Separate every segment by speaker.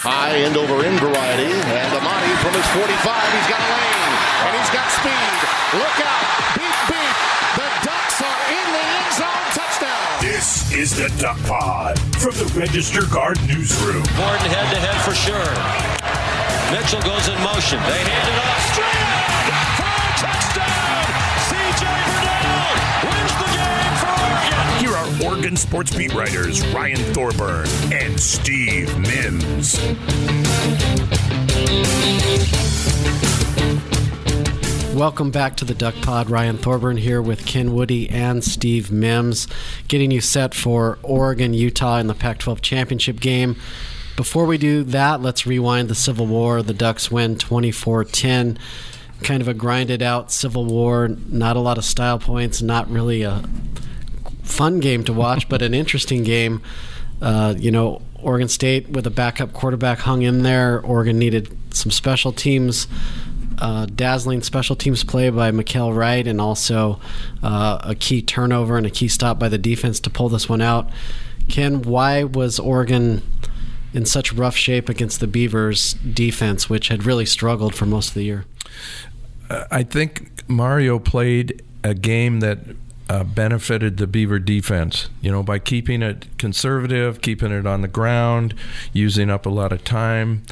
Speaker 1: high end over end variety. And Amati from his 45, he's got a lane and he's got speed. Look out, beep beep. The Ducks are in the end zone. Touchdown.
Speaker 2: This is the Duck Pod from the Register Guard newsroom.
Speaker 3: Gordon head to head for sure. Mitchell goes in motion. They hand it off. Straight
Speaker 2: sports beat writers Ryan Thorburn and Steve Mims.
Speaker 4: Welcome back to the Duck Pod. Ryan Thorburn here with Ken Woody and Steve Mims, getting you set for Oregon, Utah in the Pac 12 championship game. Before we do that, let's rewind the Civil War. The Ducks win 24 10. Kind of a grinded out Civil War, not a lot of style points, not really a fun game to watch, but an interesting game. Uh, you know, Oregon State with a backup quarterback hung in there. Oregon needed some special teams uh, dazzling special teams play by Mykael Wright and also uh, a key turnover and a key stop by the defense to pull this one out. Ken, why was Oregon in such rough shape against the Beavers defense, which had really struggled for most of the year?
Speaker 5: I think Mario played a game that uh, benefited the Beaver defense, you know, by keeping it conservative, keeping it on the ground, using up a lot of time.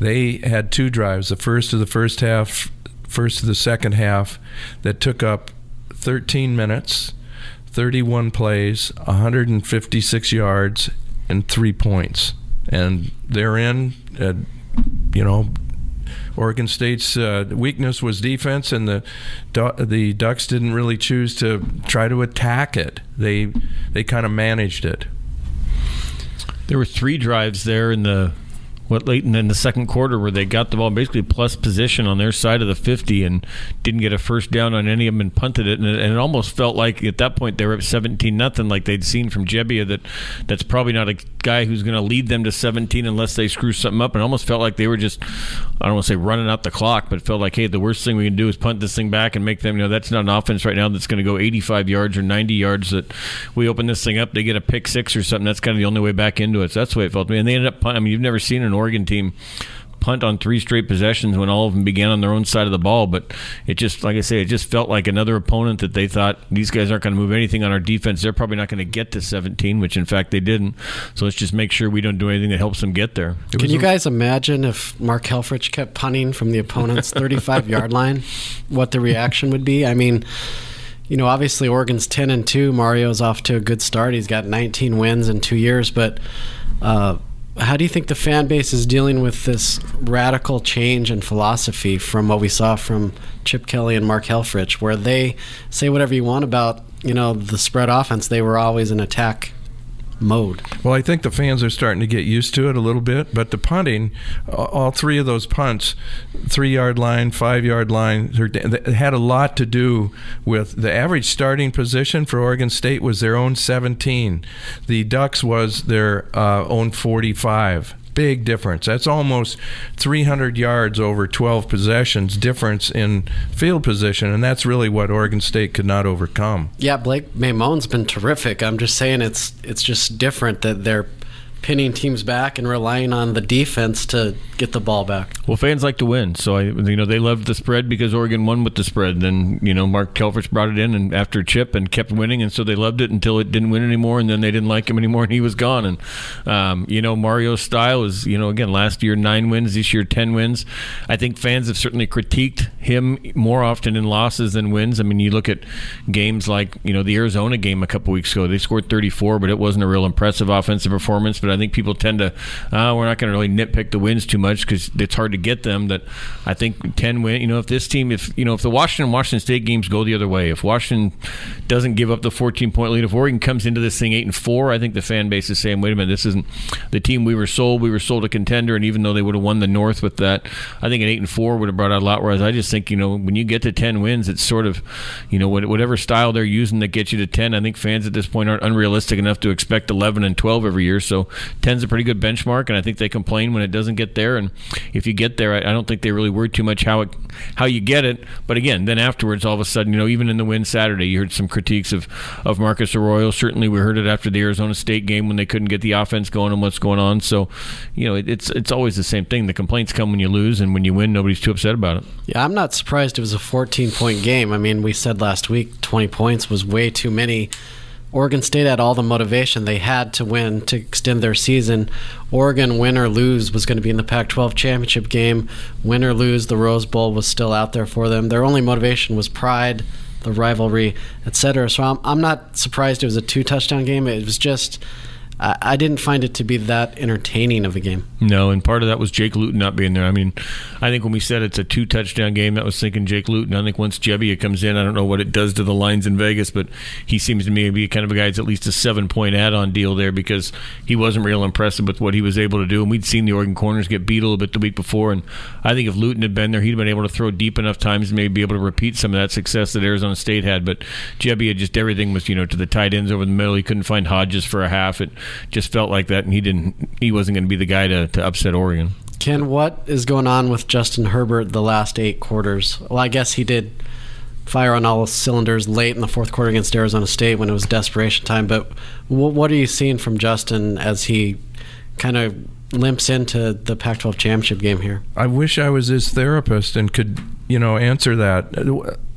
Speaker 5: They had two drives, the first of the first half, first of the second half, that took up 13 minutes, 31 plays, 156 yards, and three points. And therein, uh, you know, Oregon State's uh, weakness was defense, and the the Ducks didn't really choose to try to attack it. They they kind of managed it.
Speaker 6: There were three drives there in the what late in the second quarter where they got the ball basically plus position on their side of the 50 and didn't get a first down on any of them and punted it and it, and it almost felt like at that point they were at 17 nothing like they'd seen from Gebbia that that's probably not a guy who's going to lead them to 17 unless they screw something up and almost felt like they were just I don't want to say running out the clock but felt like hey the worst thing we can do is punt this thing back and make them you know that's not an offense right now that's going to go 85 yards or 90 yards that we open this thing up they get a pick six or something that's kind of the only way back into it so that's the way it felt to me and they ended up punting. I mean you've never seen an Oregon team punt on three straight possessions when all of them began on their own side of the ball. But it just, like I say, it just felt like another opponent that they thought these guys aren't going to move anything on our defense. They're probably not going to get to 17, which in fact they didn't. So let's just make sure we don't do anything that helps them get there.
Speaker 4: Can you guys imagine if Mark Helfrich kept punting from the opponent's 35 yard line? What the reaction would be? I mean, you know, obviously Oregon's 10 and 2. Mario's off to a good start. He's got 19 wins in two years, but. Uh, how do you think the fan base is dealing with this radical change in philosophy from what we saw from Chip Kelly and Mark Helfrich, where they say whatever you want about you know the spread offense, they were always an attack mode.
Speaker 5: Well, I think the fans are starting to get used to it a little bit, but the punting, all three of those punts, three yard line, five yard line, had a lot to do with the average starting position for Oregon State was their own 17. The Ducks was their uh, own 45 big difference. That's almost 300 yards over 12 possessions difference in field position, and that's really what Oregon State could not overcome.
Speaker 4: Yeah, Blake Maimone's been terrific. I'm just saying it's it's just different that they're pinning teams back and relying on the defense to get the ball back.
Speaker 6: Well, fans like to win, so I, you know they loved the spread because Oregon won with the spread. Then you know Mark Helfrich brought it in and after Chip and kept winning, and so they loved it until it didn't win anymore, and then they didn't like him anymore, and he was gone. And um, you know Mario's style is you know again last year nine wins, this year ten wins. I think fans have certainly critiqued him more often in losses than wins. I mean, you look at games like you know the Arizona game a couple weeks ago, they scored 34, but it wasn't a real impressive offensive performance. But I think people tend to, uh, we're not going to really nitpick the wins too much because it's hard to get them. That I think 10 win. You know, if this team, if you know, if the Washington Washington State games go the other way, if Washington doesn't give up the 14 point lead, if Oregon comes into this thing eight and four, I think the fan base is saying, wait a minute, this isn't the team we were sold. We were sold a contender, and even though they would have won the North with that, I think an eight and four would have brought out a lot. Whereas I just think you know when you get to 10 wins, it's sort of you know whatever style they're using that gets you to 10. I think fans at this point aren't unrealistic enough to expect 11 and 12 every year. So 10's a pretty good benchmark, and I think they complain when it doesn't get there. and if you get there, I, I don't think they really worry too much how it how you get it. But again, then afterwards, all of a sudden, you know, even in the win Saturday, you heard some critiques of of Marcus Arroyo. Certainly, we heard it after the Arizona State game when they couldn't get the offense going and what's going on. So, you know, it, it's it's always the same thing. The complaints come when you lose, and when you win, nobody's too upset about it.
Speaker 4: Yeah, I'm not surprised it was a 14 point game. I mean, we said last week 20 points was way too many. Oregon State had all the motivation they had to win to extend their season. Oregon, win or lose, was going to be in the Pac 12 championship game. Win or lose, the Rose Bowl was still out there for them. Their only motivation was pride, the rivalry, etc. So I'm, I'm not surprised it was a two touchdown game. It was just. I, I didn't find it to be that entertaining of a game.
Speaker 6: No, and part of that was Jake Luton not being there. I mean, I think when we said it's a two touchdown game, that was thinking Jake Luton. I think once Gebbia comes in, I don't know what it does to the lines in Vegas, but he seems to me to be kind of a guy that's at least a seven point add on deal there because he wasn't real impressive with what he was able to do. And we'd seen the Oregon corners get beat a little bit the week before. And I think if Luton had been there, he'd been able to throw deep enough times and maybe be able to repeat some of that success that Arizona State had. But Gebbia just everything was, you know, to the tight ends over the middle. He couldn't find Hodgins for a half. It just felt like that, and he didn't. He wasn't going to be the guy to, to upset Oregon.
Speaker 4: Ken, what is going on with Justin Herbert the last eight quarters? Well, I guess he did fire on all cylinders late in the fourth quarter against Arizona State when it was desperation time. But what are you seeing from Justin as he kind of limps into the Pac 12 championship game here?
Speaker 5: I wish I was his therapist and could, you know, answer that.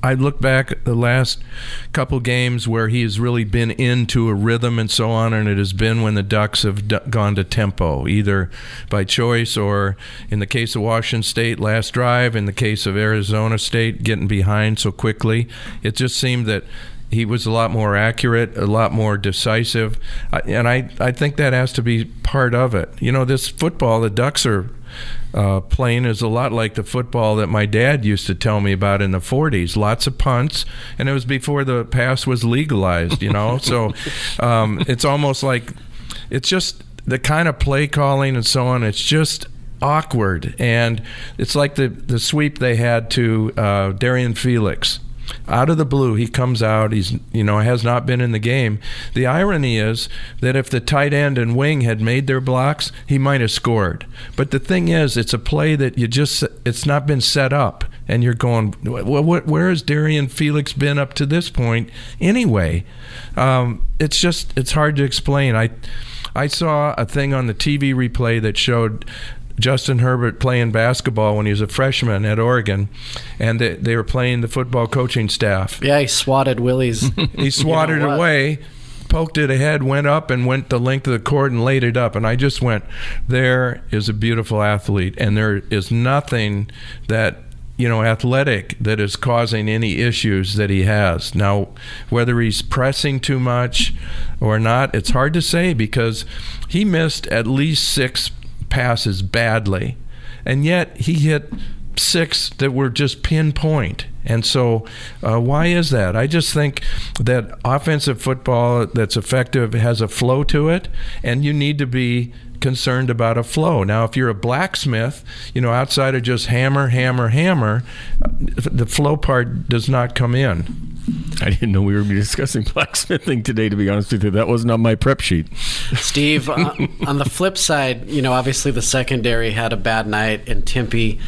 Speaker 5: I look back at the last couple games where he has really been into a rhythm and so on, and it has been when the Ducks have d- gone to tempo, either by choice or, in the case of Washington State, last drive, in the case of Arizona State, getting behind so quickly. It just seemed that he was a lot more accurate, a lot more decisive, and I I think that has to be part of it. You know, this football, the Ducks are uh, playing is a lot like the football that my dad used to tell me about in the 40s. Lots of punts, and it was before the pass was legalized, you know? so um, it's almost like it's just the kind of play calling and so on. It's just awkward. And it's like the, the sweep they had to uh, Darian Felix out of the blue he comes out. He's you know has not been in the game. The irony is that if the tight end and wing had made their blocks he might have scored. But the thing is it's a play that you just it's not been set up. And you're going well where has Darian Felix been up to this point anyway? Um, it's just it's hard to explain. I I saw a thing on the TV replay that showed Justin Herbert playing basketball when he was a freshman at Oregon, and they, they were playing the football coaching staff.
Speaker 4: Yeah, he swatted Willie's.
Speaker 5: he swatted you know away, poked it ahead, went up, and went the length of the court and laid it up. And I just went, there is a beautiful athlete, and there is nothing that you know, athletic that is causing any issues that he has. Now, whether he's pressing too much or not, it's hard to say because he missed at least six passes badly, and yet he hit six that were just pinpoint. And so, uh, why is that? I just think that offensive football that's effective has a flow to it, and you need to be concerned about a flow. Now, if you're a blacksmith, you know, outside of just hammer, hammer, hammer, the flow part does not come in.
Speaker 6: I didn't know we were discussing blacksmithing today. To be honest with you, that wasn't on my prep sheet.
Speaker 4: Steve, uh, on the flip side, you know, obviously the secondary had a bad night in Tempe,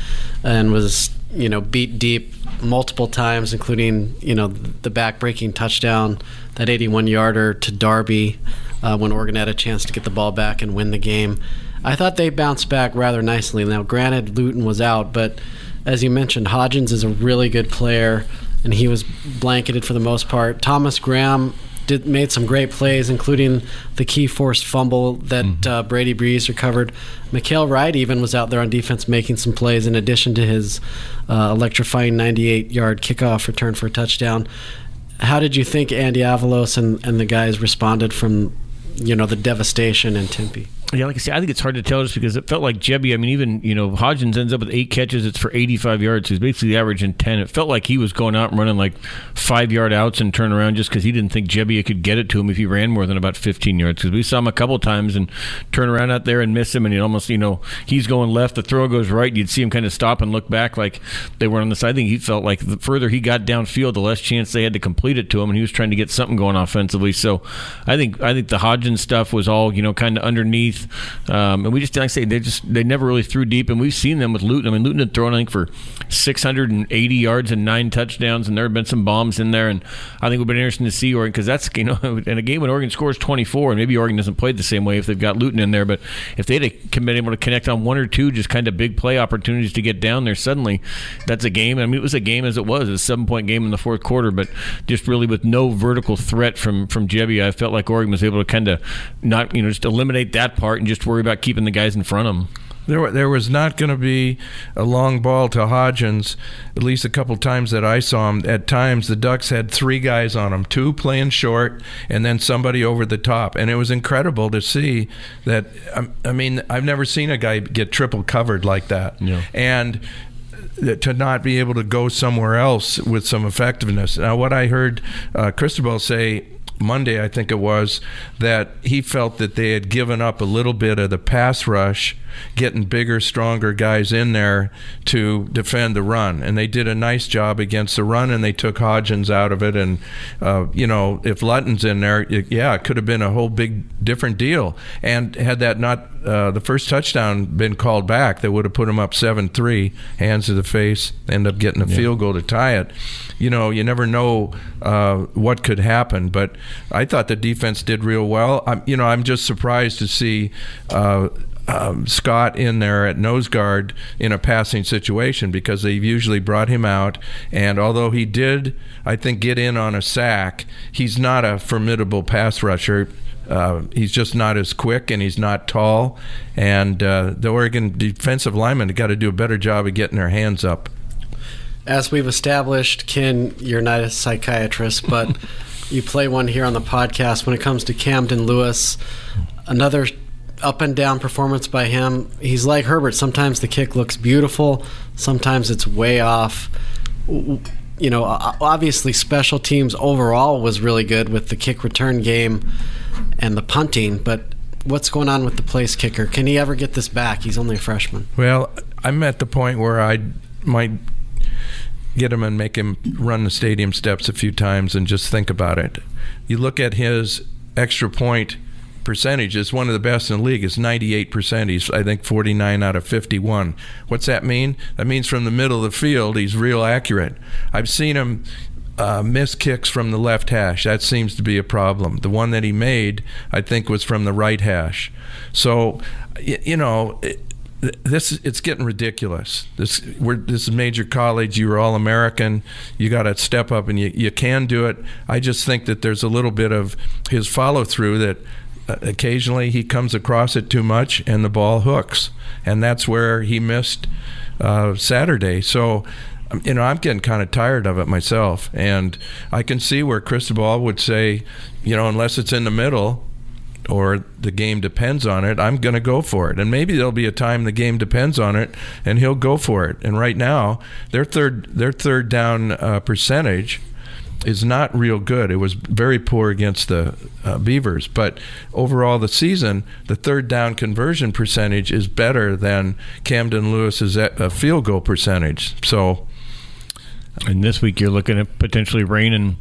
Speaker 4: and was you know beat deep multiple times, including you know the back-breaking touchdown, that 81-yarder to Darby uh, when Oregon had a chance to get the ball back and win the game. I thought they bounced back rather nicely. Now, granted, Luton was out, but as you mentioned, Hodgins is a really good player and he was blanketed for the most part. Thomas Graham did made some great plays, including the key forced fumble that mm-hmm. uh, Brady Breeze recovered. Mykael Wright even was out there on defense making some plays in addition to his uh, electrifying 98 yard kickoff return for a touchdown. How did you think Andy Avalos and, and the guys responded from you know the devastation in Tempe?
Speaker 6: Yeah, like I said, I think it's hard to tell just because it felt like Gebbia. I mean, even you know Hodgins ends up with eight catches. It's for 85 yards. He's basically averaging 10. It felt like he was going out and running like five yard outs and turn around just because he didn't think Gebbia could get it to him if he ran more than about 15 yards. Because we saw him a couple times and turn around out there and miss him, and he almost you know he's going left, the throw goes right. You'd see him kind of stop and look back like they were on the side. I think he felt like the further he got downfield, the less chance they had to complete it to him, and he was trying to get something going offensively. So I think I think the Hodgins stuff was all you know kind of underneath underneath, um, and we just like I say they just they never really threw deep, and we've seen them with Luton. I mean, Luton had thrown I think for 680 yards and nine touchdowns, and there have been some bombs in there, and I think it would be interesting to see Oregon because that's you know in a game when Oregon scores 24, and maybe Oregon doesn't play the same way if they've got Luton in there, but if they'd have been able to connect on one or two just kind of big play opportunities to get down there, suddenly that's a game. I mean, it was a game as it was, a seven point game in the fourth quarter, but just really with no vertical threat from from Gebbia, I felt like Oregon was able to kind of not you know just eliminate that part and just worry about keeping the guys in front of them.
Speaker 5: There, there was not going to be a long ball to Hodgins, at least a couple times that I saw him. At times, the Ducks had three guys on him, two playing short, and then somebody over the top. And it was incredible to see that. um, I mean, I've never seen a guy get triple covered like that.
Speaker 6: Yeah.
Speaker 5: And to not be able to go somewhere else with some effectiveness. Now, what I heard uh, Cristobal say Monday, I think it was, that he felt that they had given up a little bit of the pass rush, getting bigger, stronger guys in there to defend the run. And they did a nice job against the run, and they took Hodgins out of it. And, uh, you know, if Luton's in there, it, yeah, it could have been a whole big different deal. And had that not, uh, the first touchdown been called back, that would have put him up 7 3, hands to the face, end up getting a field goal to tie it. You know, you never know uh, what could happen, but I thought the defense did real well. I'm, you know, I'm just surprised to see uh, um, Scott in there at nose guard in a passing situation because they've usually brought him out. And although he did, I think, get in on a sack, he's not a formidable pass rusher. Uh, he's just not as quick and he's not tall. And uh, the Oregon defensive linemen have got to do a better job of getting their hands up.
Speaker 4: As we've established, Ken, you're not a psychiatrist, but you play one here on the podcast. When it comes to Camden Lewis, another up and down performance by him. He's like Herbert. Sometimes the kick looks beautiful, sometimes it's way off. You know, obviously, special teams overall was really good with the kick return game and the punting, but what's going on with the place kicker? Can he ever get this back? He's only a freshman.
Speaker 5: Well, I'm at the point where I might get him and make him run the stadium steps a few times and just think about it. You look at his extra point percentage is one of the best in the league. It's 98%. He's, I think, 49 out of 51. What's that mean? That means from the middle of the field, he's real accurate. I've seen him uh, miss kicks from the left hash. That seems to be a problem. The one that he made, I think, was from the right hash. So, you know, it, this it's getting ridiculous. This we're this is major college. You're all American. You got to step up, and you you can do it. I just think that there's a little bit of his follow through that occasionally he comes across it too much, and the ball hooks, and that's where he missed uh, Saturday. So. um, You know, I'm getting kind of tired of it myself, and I can see where Cristobal would say, you know, unless it's in the middle, or the game depends on it, I'm going to go for it. And maybe there'll be a time the game depends on it, and he'll go for it. And right now, their third their third down uh, percentage is not real good. It was very poor against the uh, Beavers, but overall the season, the third down conversion percentage is better than Camden Lewis's uh, field goal percentage. So.
Speaker 6: And this week you're looking at potentially rain and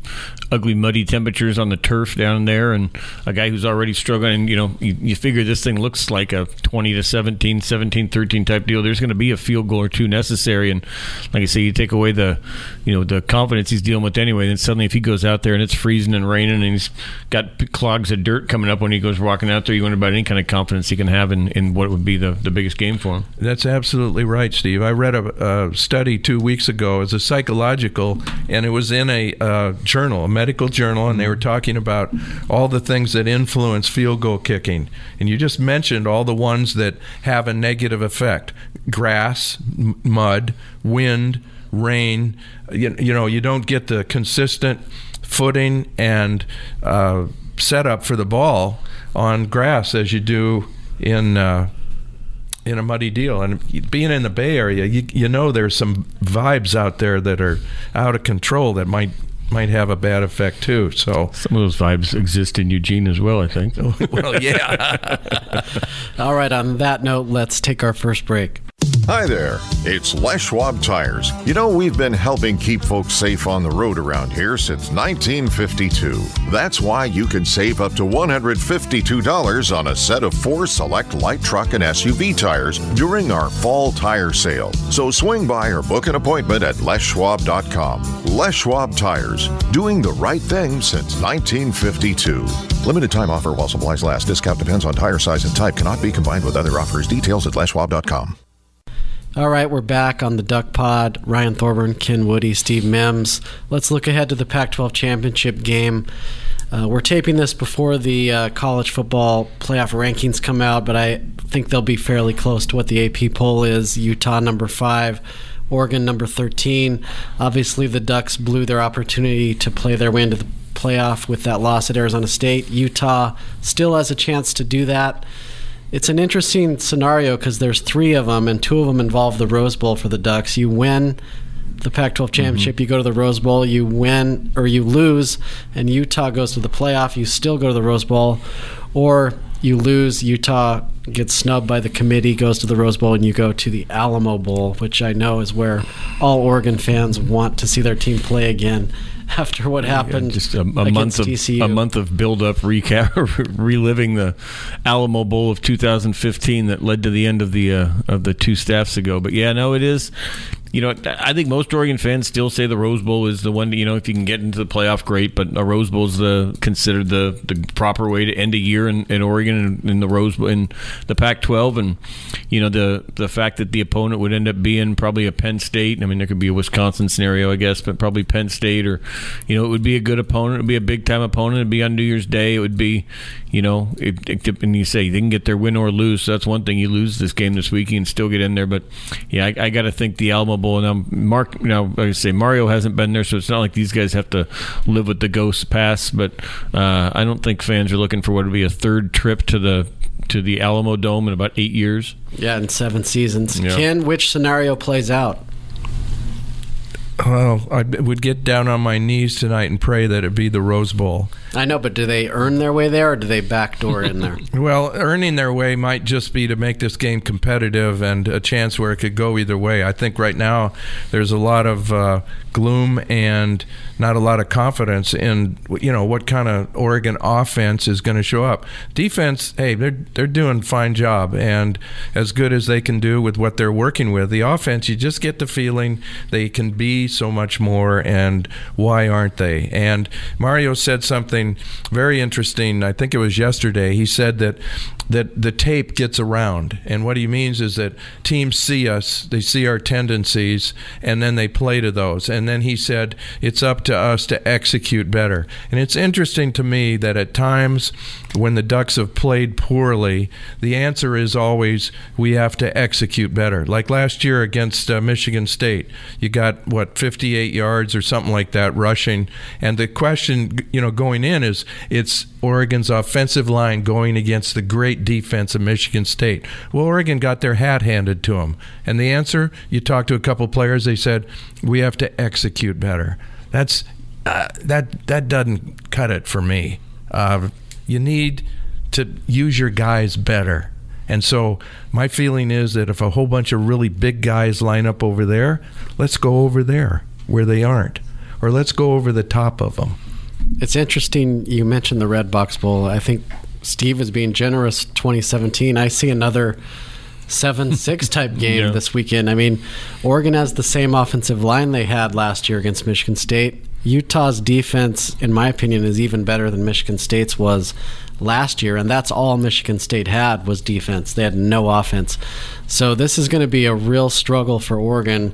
Speaker 6: ugly, muddy temperatures on the turf down there, and a guy who's already struggling. You know, you, you figure this thing looks like a 20 to 17, 17, 13 type deal. There's going to be a field goal or two necessary, and like I say, you take away the, you know, the confidence he's dealing with anyway. Then suddenly, if he goes out there and it's freezing and raining, and he's got clogs of dirt coming up when he goes walking out there, you wonder about any kind of confidence he can have in, in what would be the, the biggest game for him.
Speaker 5: That's absolutely right, Steve. I read a, a study two weeks ago as a psychological, and it was in a uh, journal, a medical journal, and they were talking about all the things that influence field goal kicking. And you just mentioned all the ones that have a negative effect grass, m- mud, wind, rain. You, you know, you don't get the consistent footing and uh, setup for the ball on grass as you do in. Uh, in a muddy deal. And being in the Bay Area, you, you know there's some vibes out there that are out of control that might might have a bad effect too. So
Speaker 6: Some of those vibes exist in Eugene as well, I think.
Speaker 5: well, yeah.
Speaker 4: All right, on that note, let's take our first break.
Speaker 7: Hi there, it's Les Schwab Tires. You know, we've been helping keep folks safe on the road around here since 1952. That's why you can save up to $152 on a set of four select light truck and SUV tires during our fall tire sale. So swing by or book an appointment at leschwab.com. Les Schwab Tires, doing the right thing since 1952. Limited time offer while supplies last. Discount depends on tire size and type, cannot be combined with other offers. Details at leschwab.com.
Speaker 4: All right, we're back on the Duck Pod. Ryan Thorburn, Ken Woody, Steve Mims. Let's look ahead to the Pac 12 championship game. Uh, we're taping this before the uh, college football playoff rankings come out, but I think they'll be fairly close to what the AP poll is. Utah number five, Oregon number 13. Obviously, the Ducks blew their opportunity to play their way into the playoff with that loss at Arizona State. Utah still has a chance to do that it's an interesting scenario because there's three of them, and two of them involve the Rose Bowl for the Ducks. You win the Pac-12 championship, mm-hmm. you go to the Rose Bowl. You win or you lose, and Utah goes to the playoff. You still go to the Rose Bowl, or you lose. Utah gets snubbed by the committee, goes to the Rose Bowl, and you go to the Alamo Bowl, which I know is where all Oregon fans want to see their team play again after what happened.
Speaker 6: Yeah, just a, a month of
Speaker 4: TCU.
Speaker 6: a month of build up, recap, reliving the Alamo Bowl of 2015 that led to the end of the uh, of the two staffs ago. But yeah, no, it is you know, I think most Oregon fans still say the Rose Bowl is the one. You know, if you can get into the playoff, great. But a Rose Bowl is the considered the, the proper way to end a year in, in Oregon and in the Rose Bowl in the Pac-12. And you know, the the fact that the opponent would end up being probably a Penn State. I mean, there could be a Wisconsin scenario, I guess, but probably Penn State or you know, it would be a good opponent. It would be a big time opponent. It'd be on New Year's Day. It would be, you know, it, it, and you say they can get their win or lose. So that's one thing. You lose this game this week, you can still get in there. But yeah, I, I got to think the Alamo Bowl. Now, Mark, you know, like I say, Mario hasn't been there, so it's not like these guys have to live with the ghost pass. But uh, I don't think fans are looking for what would be a third trip to the to the Alamodome in about eight years.
Speaker 4: Yeah, in seven seasons. Yeah. Ken, which scenario plays out?
Speaker 5: Well, I would get down on my knees tonight and pray that it be the Rose Bowl.
Speaker 4: I know, but do they earn their way there or do they backdoor in there?
Speaker 5: well, earning their way might just be to make this game competitive and a chance where it could go either way. I think right now there's a lot of uh, gloom and not a lot of confidence in you know what kind of Oregon offense is going to show up. Defense, hey, they're they're doing fine job and as good as they can do with what they're working with. The offense, you just get the feeling they can be so much more and why aren't they? And Mario said something very interesting. I think it was yesterday. He said that that the tape gets around. And what he means is that teams see us, they see our tendencies, and then they play to those. And then he said it's up to us to execute better. And it's interesting to me that at times when the Ducks have played poorly, the answer is always we have to execute better. Like last year against uh, Michigan State, you got what 58 yards or something like that rushing, and the question, you know, going in is it's Oregon's offensive line going against the great defense of Michigan State. Well, Oregon got their hat handed to them, and the answer, you talked to a couple players, they said we have to execute better. That's uh, that that doesn't cut it for me. Uh, you need to use your guys better. And so my feeling is that if a whole bunch of really big guys line up over there, let's go over there where they aren't, or let's go over the top of them.
Speaker 4: It's interesting you mentioned the Redbox Bowl. I think Steve is being generous 2017. I see another 7 6 type game yeah. this weekend. I mean, Oregon has the same offensive line they had last year against Michigan State. Utah's defense, in my opinion, is even better than Michigan State's was last year, and that's all Michigan State had was defense. They had no offense. So this is going to be a real struggle for Oregon.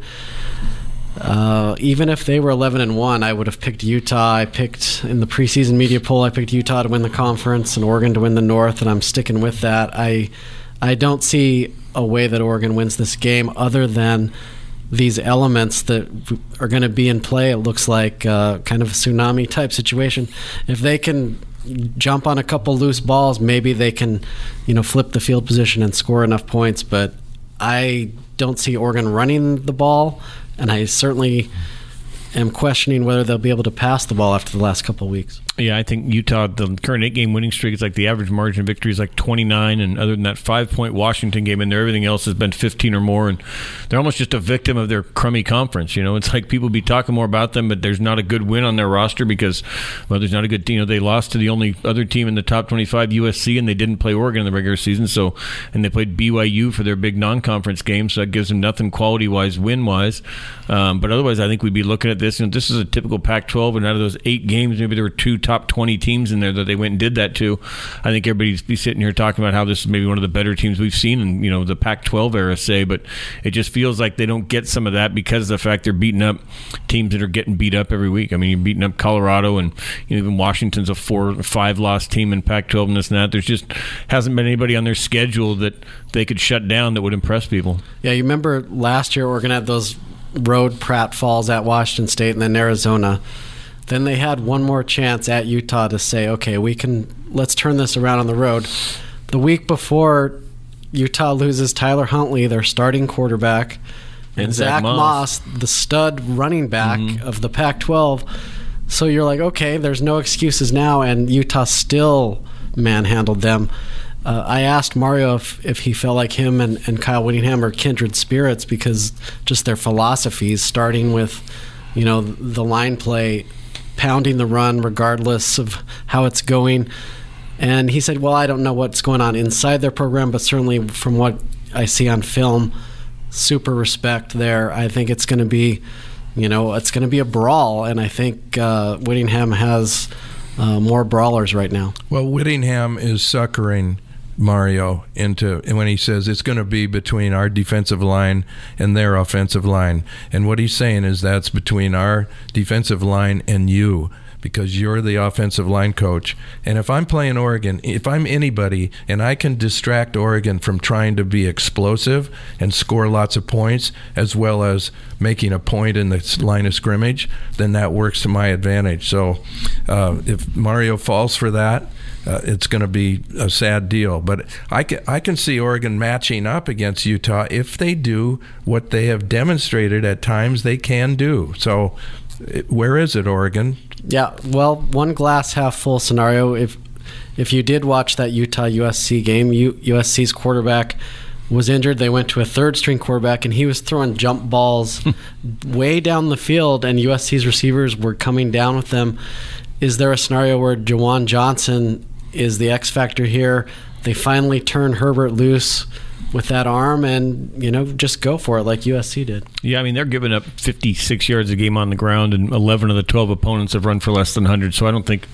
Speaker 4: Uh, even if they were 11 and 1, I would have picked Utah. I picked in the preseason media poll, I picked Utah to win the conference and Oregon to win the North, and I'm sticking with that. I I don't see a way that Oregon wins this game other than these elements that are going to be in play. It looks like uh, kind of a tsunami type situation. If they can jump on a couple loose balls, maybe they can, you know, flip the field position and score enough points. But I don't see Oregon running the ball, and I certainly am questioning whether they'll be able to pass the ball after the last couple weeks.
Speaker 6: Yeah, I think Utah, the current eight game winning streak is like the average margin of victory is like 29. And other than that five point Washington game in there, everything else has been 15 or more. And they're almost just a victim of their crummy conference. You know, it's like people be talking more about them, but there's not a good win on their roster because, well, there's not a good, you know, they lost to the only other team in the top 25, USC, and they didn't play Oregon in the regular season. So, and they played BYU for their big non conference game. So that gives them nothing quality wise, win wise. Um, but otherwise, I think we'd be looking at this. And this is a typical Pac 12. And out of those eight games, maybe there were two top 20 teams in there that they went and did that to. I think everybody'd be sitting here talking about how this is maybe one of the better teams we've seen in you know the Pac-12 era, say. But it just feels like they don't get some of that because of the fact they're beating up teams that are getting beat up every week. I mean, you're beating up Colorado and you know, even Washington's a four or five loss team in Pac-12 and this and that. There's just hasn't been anybody on their schedule that they could shut down that would impress people.
Speaker 4: Yeah, you remember last year Oregon had those road Pratt Falls at Washington State and then Arizona. Then they had one more chance at Utah to say, okay, we can let's turn this around on the road. The week before Utah loses Tyler Huntley, their starting quarterback, and,
Speaker 6: And
Speaker 4: Zach
Speaker 6: Zach
Speaker 4: Moss.
Speaker 6: Moss.
Speaker 4: the stud running back of the Pac-12. So you're like, okay, there's no excuses now, and Utah still manhandled them. Uh, I asked Mario if, if he felt like him and, and Kyle Whittingham are kindred spirits because just their philosophies, starting with, you know, the line play, pounding the run regardless of how it's going. And he said, well, I don't know what's going on inside their program, but certainly from what I see on film, super respect there. I think it's going to be, you know, it's going to be a brawl, and I think uh, Whittingham has uh, more brawlers right now.
Speaker 5: Well, Whittingham is suckering Mario into when he says it's going to be between our defensive line and their offensive line. And what he's saying is that's between our defensive line and you because you're the offensive line coach. And if I'm playing Oregon, if I'm anybody and I can distract Oregon from trying to be explosive and score lots of points as well as making a point in the line of scrimmage, then that works to my advantage. So uh, if Mario falls for that, uh, it's going to be a sad deal. But I can, I can see Oregon matching up against Utah if they do what they have demonstrated at times they can do. So, where is it, Oregon?
Speaker 4: Yeah, well, one glass half full scenario. If if you did watch that Utah USC game, U, USC's quarterback was injured. They went to a third string quarterback, and he was throwing jump balls way down the field, and USC's receivers were coming down with them. Is there a scenario where Juwan Johnson is the X factor here? They finally turn Herbert loose with that arm, and you know just go for it like USC did.
Speaker 6: Yeah, I mean they're giving up 56 yards a game on the ground, and 11 of the 12 opponents have run for less than 100. So I don't think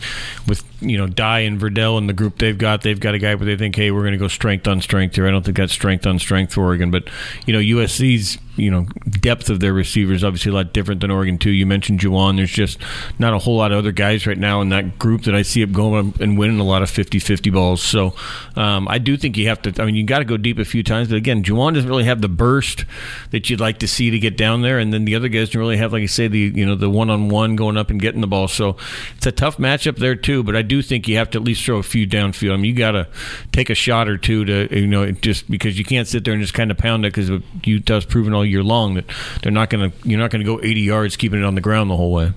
Speaker 6: with you know Dye and Verdell and the group they've got, they've got a guy where they think, hey, we're going to go strength on strength here. I don't think that's strength on strength for Oregon, but you know USC's you know depth of their receivers obviously a lot different than Oregon too. You mentioned Juwan. There's just not a whole lot of other guys right now in that group that I see up going and winning a lot of 50-50 balls. So um, I do think you have to. I mean, you got to go deep a few times, but again, Juwan doesn't really have the burst that you'd like to see to get down there, and then the other guys don't really have, like I say, the you know the one on one going up and getting the ball. So it's a tough matchup there too. But I do think you have to at least throw a few downfield. I mean, you got to take a shot or two to you know just because you can't sit there and just kind of pound it because Utah's proven all year long that they're not going to you're not going to go 80 yards keeping it on the ground the whole way.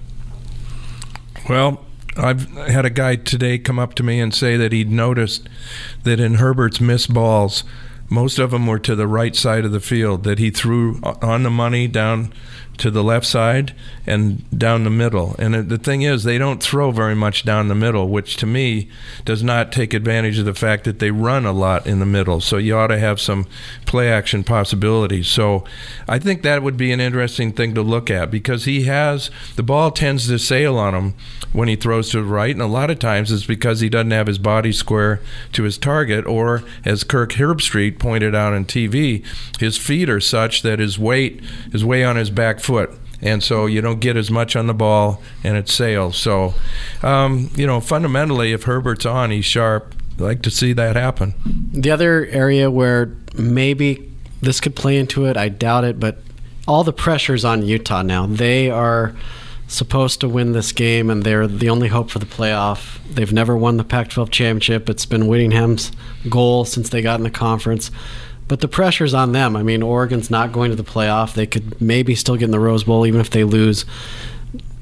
Speaker 5: Well, I've had a guy today come up to me and say that he'd noticed that in Herbert's missed balls, most of them were to the right side of the field, that he threw on the money down to the left side and down the middle. And the thing is, they don't throw very much down the middle, which to me does not take advantage of the fact that they run a lot in the middle. So you ought to have some play action possibilities. So I think that would be an interesting thing to look at because he has the ball tends to sail on him when he throws to the right, and a lot of times it's because he doesn't have his body square to his target, or as Kirk Herbstreit pointed out on TV, his feet are such that his weight is way on his back foot. And so you don't get as much on the ball, and it sails. So, um, you know, fundamentally, if Herbert's on, he's sharp. I'd like to see that happen.
Speaker 4: The other area where maybe this could play into it, I doubt it, but all the pressure's on Utah now. They are supposed to win this game, and they're the only hope for the playoff. They've never won the Pac 12 championship. It's been Whittingham's goal since they got in the conference. But the pressure's on them. I mean, Oregon's not going to the playoff. They could maybe still get in the Rose Bowl even if they lose.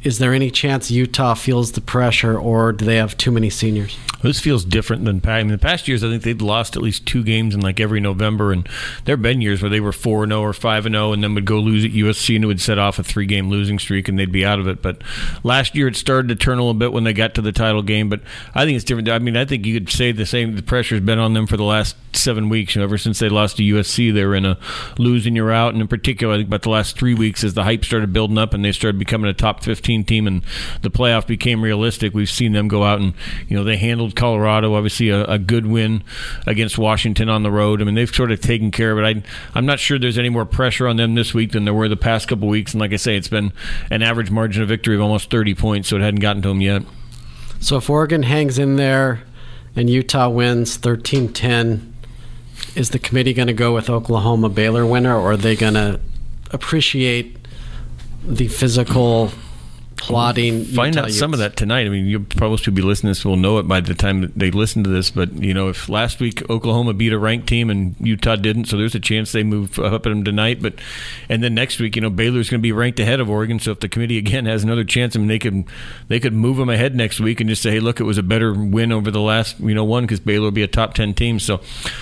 Speaker 4: Is there any chance Utah feels the pressure, or do they have too many seniors?
Speaker 6: This feels different than I mean, the past years. I think they'd lost at least two games in like every November, and there have been years where they were four and zero or five and zero, and then would go lose at USC, and it would set off a three game losing streak, and they'd be out of it. But last year it started to turn a little bit when they got to the title game. But I think it's different. I mean, I think you could say the same. The pressure's been on them for the last seven weeks. You know, ever since they lost to USC, they were in a losing you're out, and in particular, I think about the last three weeks as the hype started building up and they started becoming a top 15 team, and the playoff became realistic. We've seen them go out and you know they handled Colorado, obviously a, a good win against Washington on the road. I mean, they've sort of taken care of it. I, I'm not sure there's any more pressure on them this week than there were the past couple weeks, and like I say, it's been an average margin of victory of almost 30 points, so it hadn't gotten to them yet.
Speaker 4: So if Oregon hangs in there and Utah wins 13 10, is the committee going to go with Oklahoma Baylor winner, or are they going to appreciate the physical plotting?
Speaker 6: Find out some of that tonight. I mean, you probably should be listening to this. Will know it by the time that they listen to this. But you know, if last week Oklahoma beat a ranked team and Utah didn't, so there's a chance they move up at them tonight. But and then next week, you know, Baylor's going to be ranked ahead of Oregon. So if the committee again has another chance, I mean, they could they could move them ahead next week and just say, hey, look, it was a better win over the last you know one because Baylor will be a top ten team. So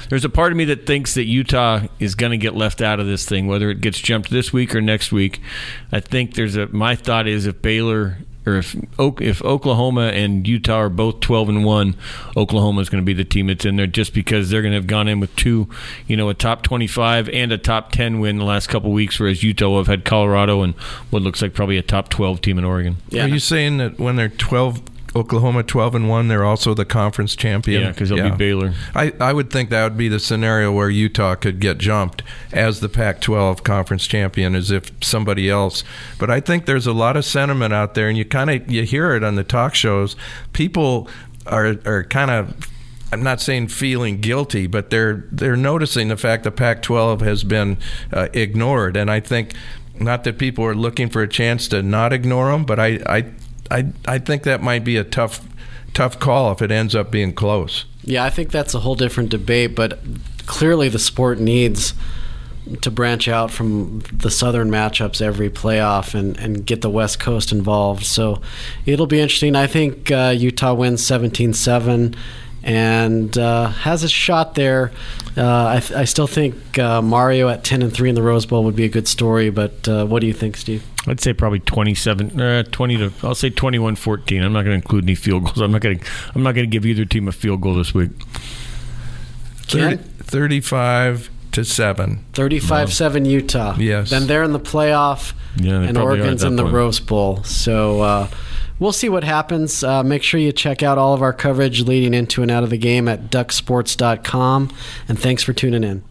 Speaker 6: there's a part of me that thinks that Utah is going to get left out of this thing, whether it gets jumped this week or next week. I think there's a my thought is if Baylor or if if Oklahoma and Utah are both 12 and 1, Oklahoma is going to be the team that's in there just because they're going to have gone in with two, you know, a top 25 and a top 10 win the last couple weeks whereas Utah have had Colorado and what looks like probably a top 12 team in Oregon.
Speaker 4: Yeah.
Speaker 5: Are you saying that when they're 12, Oklahoma 12 and 1, they're also the conference champion?
Speaker 6: Yeah, because they'll be Baylor.
Speaker 5: I, I would think that would be the scenario where Utah could get jumped as the Pac 12 conference champion as if somebody else. But I think there's a lot of sentiment out there, and you kind of you hear it on the talk shows. People are, are kind of. I'm not saying feeling guilty, but they're they're noticing the fact the Pac-12 has been uh, ignored, and I think not that people are looking for a chance to not ignore them, but I I I, I think that might be a tough tough call if it ends up being close.
Speaker 4: Yeah, I think that's a whole different debate, but clearly the sport needs to branch out from the southern matchups every playoff and, and get the West Coast involved. So it'll be interesting. I think uh, Utah wins 17 7 and uh, has a shot there. Uh, I, th- I still think uh, Mario at 10 and 3 in the Rose Bowl would be a good story, but uh, what do you think, Steve?
Speaker 6: I'd say probably 27 uh, 20 to I'll say 21-14. I'm not going to include any field goals. I'm not going to I'm not going to give either team a field goal this week.
Speaker 4: Ken?
Speaker 5: 35 to 7.
Speaker 4: 35 7 Utah.
Speaker 5: Yes.
Speaker 4: Then they're in the playoff,
Speaker 6: Yeah, they
Speaker 4: and
Speaker 6: probably are at
Speaker 4: Oregon's
Speaker 6: that
Speaker 4: in the
Speaker 6: point.
Speaker 4: Rose Bowl. So uh, we'll see what happens. Uh, make sure you check out all of our coverage leading into and out of the game at ducksports.com. And thanks for tuning in.